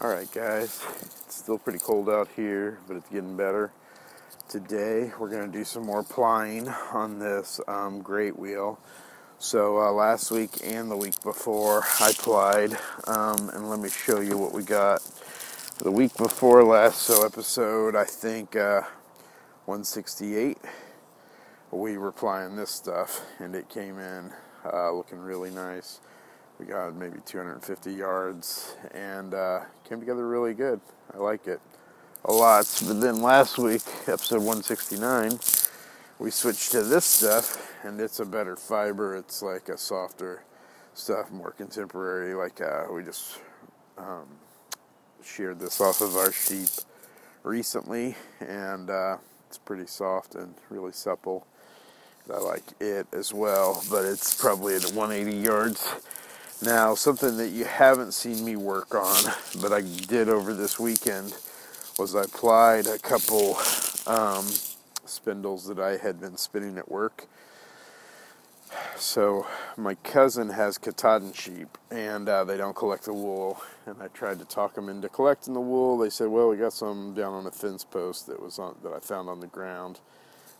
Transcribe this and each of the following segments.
Alright guys, it's still pretty cold out here, but it's getting better. Today we're going to do some more plying on this um, great wheel. So uh, last week and the week before I plied, um, and let me show you what we got. The week before last, so episode I think uh, 168, we were plying this stuff and it came in uh, looking really nice. We got maybe 250 yards and uh, came together really good. I like it a lot. But then last week, episode 169, we switched to this stuff and it's a better fiber. It's like a softer stuff, more contemporary. Like uh, we just um, sheared this off of our sheep recently and uh, it's pretty soft and really supple. I like it as well, but it's probably at 180 yards now, something that you haven't seen me work on, but I did over this weekend, was I plied a couple um, spindles that I had been spinning at work. So my cousin has Katahdin sheep, and uh, they don't collect the wool. And I tried to talk them into collecting the wool. They said, "Well, we got some down on a fence post that was on that I found on the ground."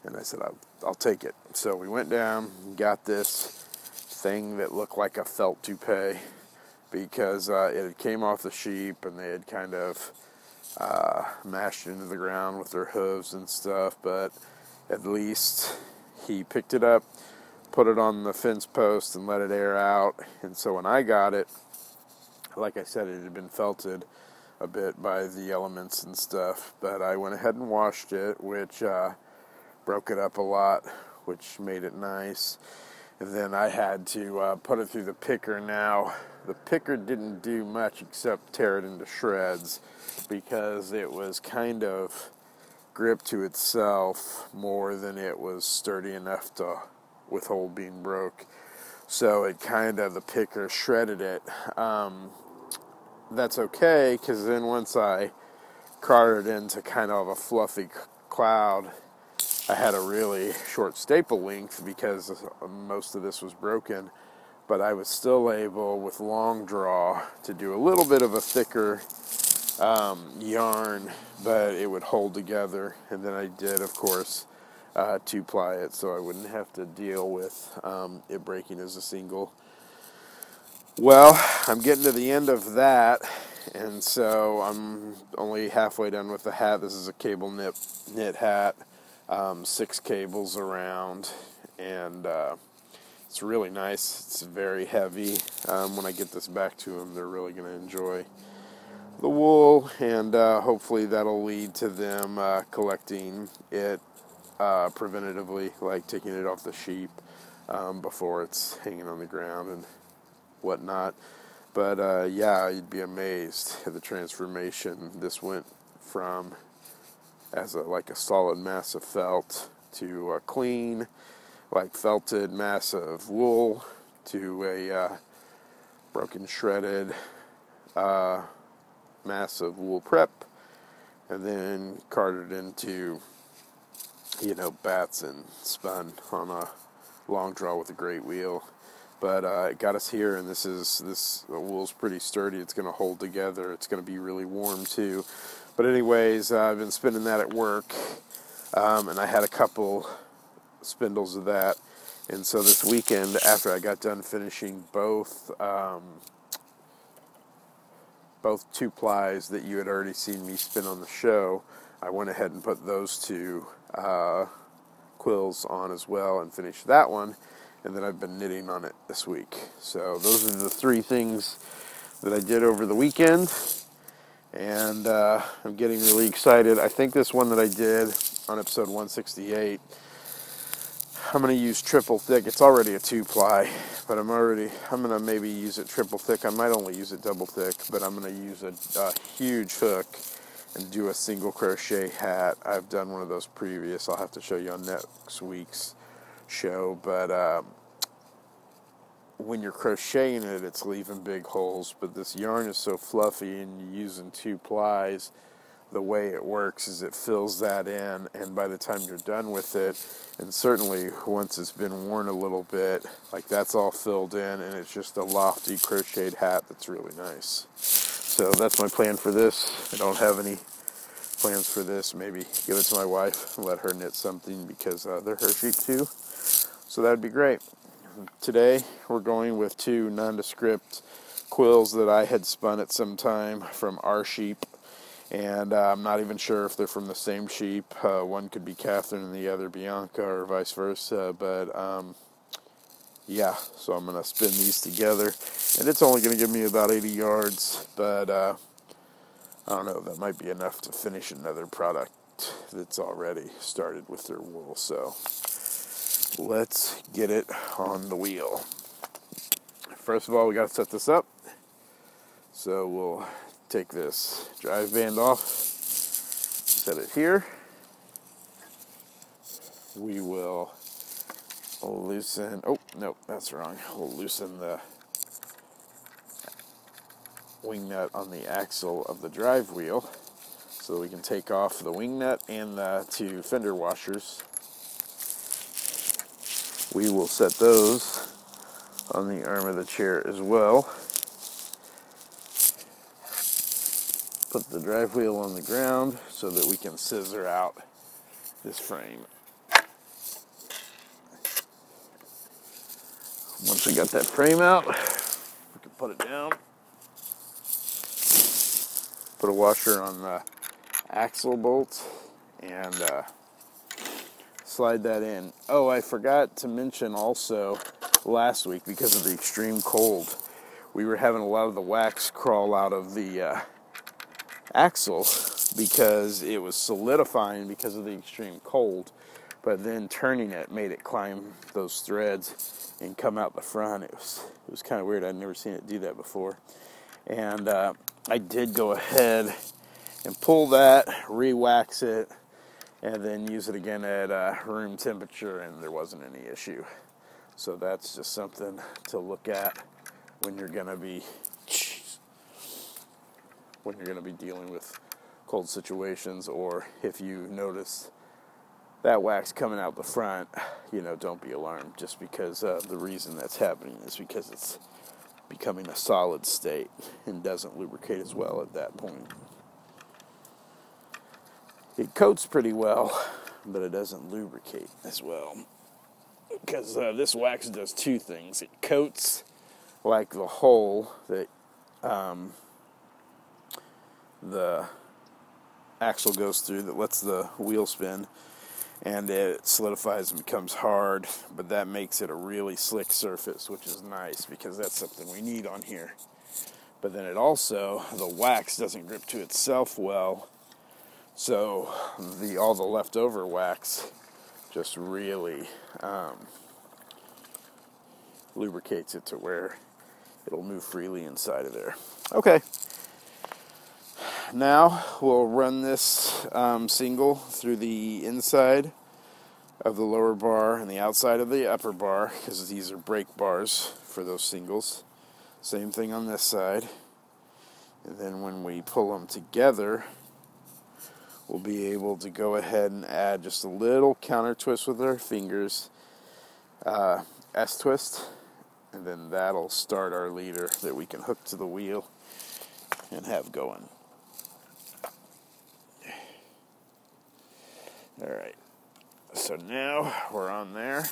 And I said, "I'll, I'll take it." So we went down, got this thing that looked like a felt toupee because uh, it came off the sheep and they had kind of uh, mashed into the ground with their hooves and stuff. But at least he picked it up, put it on the fence post, and let it air out. And so when I got it, like I said, it had been felted a bit by the elements and stuff. But I went ahead and washed it, which uh, broke it up a lot, which made it nice. And then I had to uh, put it through the picker. Now, the picker didn't do much except tear it into shreds because it was kind of gripped to itself more than it was sturdy enough to withhold being broke. So it kind of, the picker shredded it. Um, that's okay because then once I carded it into kind of a fluffy cloud, I had a really short staple length because most of this was broken, but I was still able with long draw to do a little bit of a thicker um, yarn, but it would hold together. And then I did, of course, uh, two ply it so I wouldn't have to deal with um, it breaking as a single. Well, I'm getting to the end of that, and so I'm only halfway done with the hat. This is a cable knit knit hat um, six cables around, and uh, it's really nice. It's very heavy. Um, when I get this back to them, they're really going to enjoy the wool, and uh, hopefully that'll lead to them uh, collecting it uh, preventatively, like taking it off the sheep um, before it's hanging on the ground and whatnot. But uh, yeah, you'd be amazed at the transformation this went from as a like a solid mass of felt to a clean, like felted mass of wool to a uh, broken shredded uh, mass of wool prep, and then carded into you know bats and spun on a long draw with a great wheel. But uh, it got us here, and this is this wool's pretty sturdy. It's going to hold together. It's going to be really warm too. But anyways, uh, I've been spinning that at work, um, and I had a couple spindles of that. And so this weekend, after I got done finishing both um, both two plies that you had already seen me spin on the show, I went ahead and put those two uh, quills on as well and finished that one. And then I've been knitting on it this week. So those are the three things that I did over the weekend and uh, I'm getting really excited. I think this one that I did on episode 168, I'm going to use triple thick. It's already a two ply, but I'm already, I'm going to maybe use it triple thick. I might only use it double thick, but I'm going to use a, a huge hook and do a single crochet hat. I've done one of those previous. I'll have to show you on next week's show, but um, when you're crocheting it, it's leaving big holes, but this yarn is so fluffy and you're using two plies, the way it works is it fills that in, and by the time you're done with it, and certainly once it's been worn a little bit, like that's all filled in, and it's just a lofty crocheted hat that's really nice. So that's my plan for this. I don't have any plans for this. Maybe give it to my wife and let her knit something because uh, they're her sheep too. So that'd be great. Today we're going with two nondescript quills that I had spun at some time from our sheep. And uh, I'm not even sure if they're from the same sheep. Uh, one could be Catherine and the other Bianca, or vice versa. But um, yeah, so I'm going to spin these together. And it's only going to give me about 80 yards, but uh, I don't know, that might be enough to finish another product that's already started with their wool. So let's get it on the wheel. First of all, we got to set this up. So we'll take this drive band off, set it here. We will loosen, oh, no, that's wrong. We'll loosen the wing nut on the axle of the drive wheel so we can take off the wing nut and the two fender washers. We will set those on the arm of the chair as well. Put the drive wheel on the ground so that we can scissor out this frame. Once we got that frame out, we can put it down. Put a washer on the axle bolt and uh, slide that in. Oh, I forgot to mention also last week because of the extreme cold, we were having a lot of the wax crawl out of the uh, axle because it was solidifying because of the extreme cold. But then turning it made it climb those threads and come out the front. It was it was kind of weird. I'd never seen it do that before. And uh, I did go ahead and pull that, re-wax it, and then use it again at uh, room temperature, and there wasn't any issue. So that's just something to look at when you're gonna be when you're gonna be dealing with cold situations, or if you notice that wax coming out the front, you know, don't be alarmed. Just because uh, the reason that's happening is because it's becoming a solid state and doesn't lubricate as well at that point. It coats pretty well, but it doesn't lubricate as well. Because uh, this wax does two things it coats like the hole that um, the axle goes through that lets the wheel spin and it solidifies and becomes hard, but that makes it a really slick surface, which is nice because that's something we need on here. But then it also, the wax doesn't grip to itself well, so the all the leftover wax just really um, lubricates it to where it'll move freely inside of there. Okay. Now we'll run this um, single through the inside of the lower bar and the outside of the upper bar because these are brake bars for those singles. Same thing on this side. And then when we pull them together, we'll be able to go ahead and add just a little counter twist with our fingers, uh, S twist, and then that'll start our leader that we can hook to the wheel and have going. All right, so now we're on there.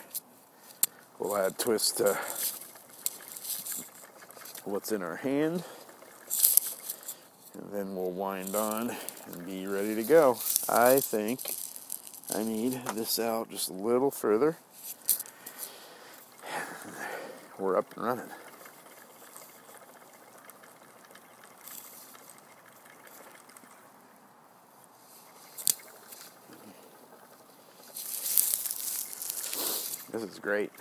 We'll add twist to what's in our hand, and then we'll wind on and be ready to go. I think I need this out just a little further. We're up and running. This is great.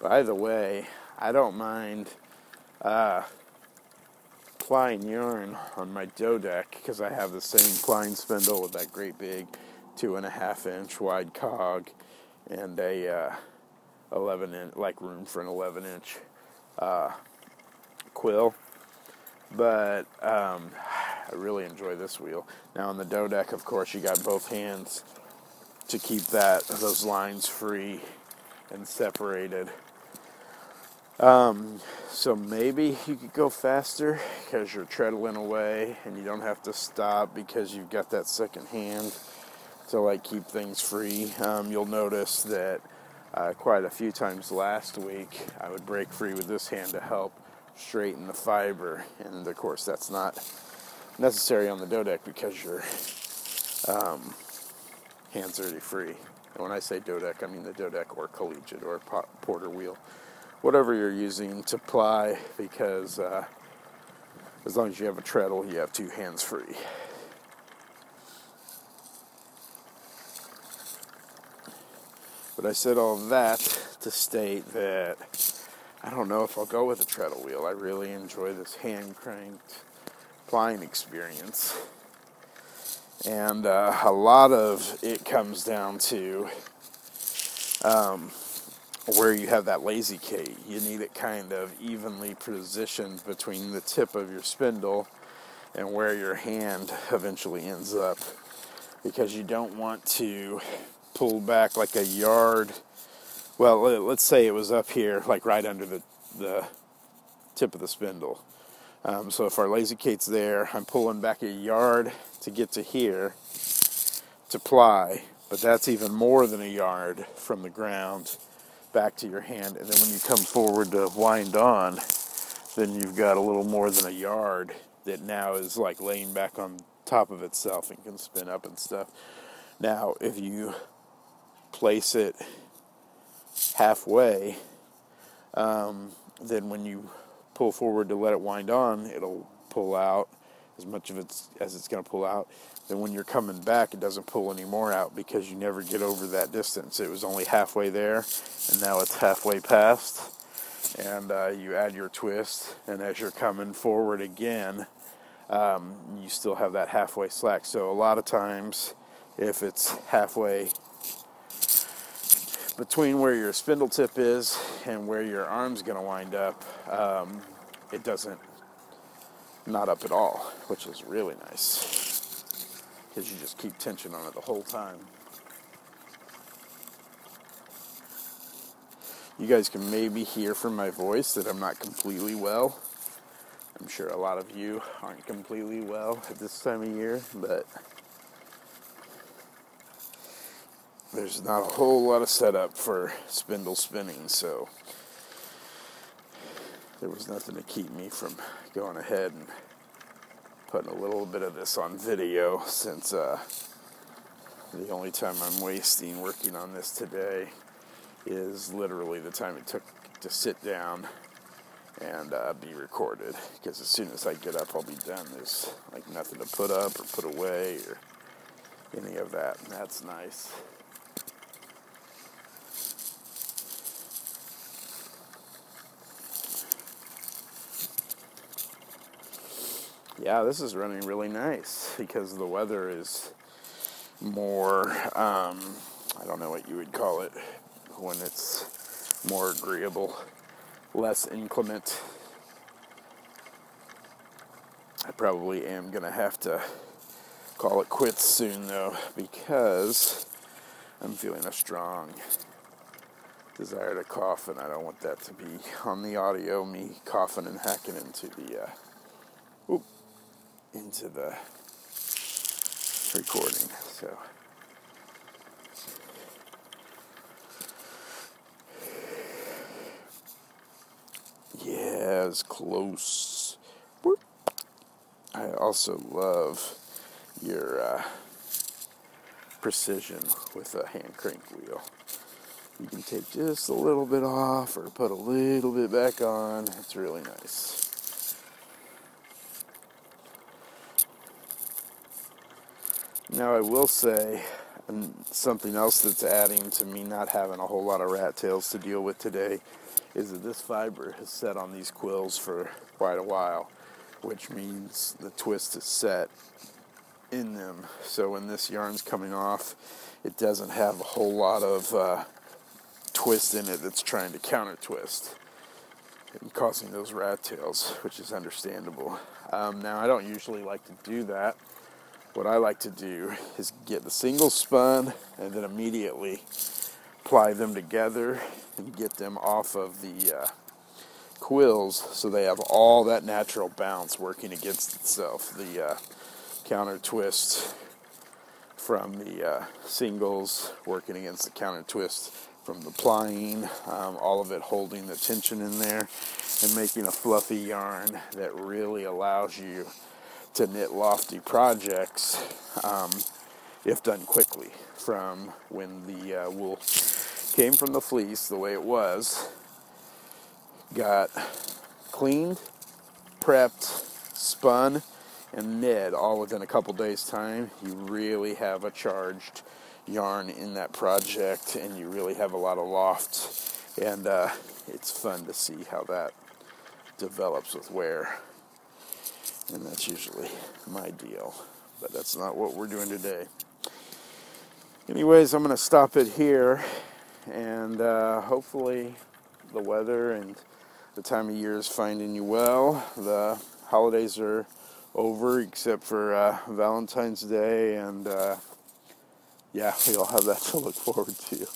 By the way, I don't mind uh, Klein yarn on my Dodeck because I have the same Klein spindle with that great big two and a half inch wide cog and a uh, 11 inch, like room for an 11 inch uh, quill. But um, I really enjoy this wheel. Now on the Dodeck, of course, you got both hands to keep that those lines free and separated. Um, so maybe you could go faster because you're treadling away and you don't have to stop because you've got that second hand to like keep things free. Um, you'll notice that uh, quite a few times last week I would break free with this hand to help straighten the fiber, and of course that's not necessary on the Dodeck because your um, hands already free. And when I say Dodeck, I mean the Dodeck or collegiate or porter wheel, whatever you're using to ply, because uh, as long as you have a treadle, you have two hands free. But I said all that to state that I don't know if I'll go with a treadle wheel. I really enjoy this hand cranked plying experience. And uh, a lot of it comes down to um, where you have that lazy Kate. You need it kind of evenly positioned between the tip of your spindle and where your hand eventually ends up. Because you don't want to pull back like a yard. Well, let's say it was up here, like right under the, the tip of the spindle. Um, so if our lazy Kate's there, I'm pulling back a yard to get to here to ply, but that's even more than a yard from the ground back to your hand. And then when you come forward to wind on, then you've got a little more than a yard that now is like laying back on top of itself and can spin up and stuff. Now, if you place it halfway, um, then when you pull forward to let it wind on, it'll pull out as much of it as it's going to pull out. Then when you're coming back, it doesn't pull any more out because you never get over that distance. It was only halfway there, and now it's halfway past. And uh, you add your twist, and as you're coming forward again, um, you still have that halfway slack. So a lot of times, if it's halfway between where your spindle tip is and where your arm's going to wind up, um, it doesn't not up at all, which is really nice because you just keep tension on it the whole time. You guys can maybe hear from my voice that I'm not completely well. I'm sure a lot of you aren't completely well at this time of year, but there's not a whole lot of setup for spindle spinning, so there was nothing to keep me from going ahead and putting a little bit of this on video since uh, the only time I'm wasting working on this today is literally the time it took to sit down and uh, be recorded. Because as soon as I get up, I'll be done. There's like nothing to put up or put away or any of that, and that's nice. Yeah, this is running really nice because the weather is more, um, I don't know what you would call it, when it's more agreeable, less inclement. I probably am going to have to call it quits soon though because I'm feeling a strong desire to cough and I don't want that to be on the audio, me coughing and hacking into the uh, into the recording. So. Yeah, it's close. I also love your uh, precision with a hand crank wheel. You can take just a little bit off or put a little bit back on. It's really nice. Now, I will say and something else that's adding to me not having a whole lot of rat tails to deal with today is that this fiber has set on these quills for quite a while, which means the twist is set in them. So when this yarn's coming off, it doesn't have a whole lot of uh, twist in it that's trying to counter twist and causing those rat tails, which is understandable. Um, now, I don't usually like to do that what I like to do is get the single spun and then immediately ply them together and get them off of the uh, quills so they have all that natural bounce working against itself. The uh, counter twist from the uh, singles working against the counter twist from the plying, um, all of it holding the tension in there and making a fluffy yarn that really allows you to knit lofty projects um, if done quickly from when the uh, wool came from the fleece the way it was got cleaned prepped spun and knit all within a couple days time you really have a charged yarn in that project and you really have a lot of loft and uh, it's fun to see how that develops with wear and that's usually my deal but that's not what we're doing today. Anyways i'm going to stop it here and uh, hopefully the weather and the time of year is finding you well. The holidays are over except for uh, valentine's day and uh, yeah we all have that to look forward to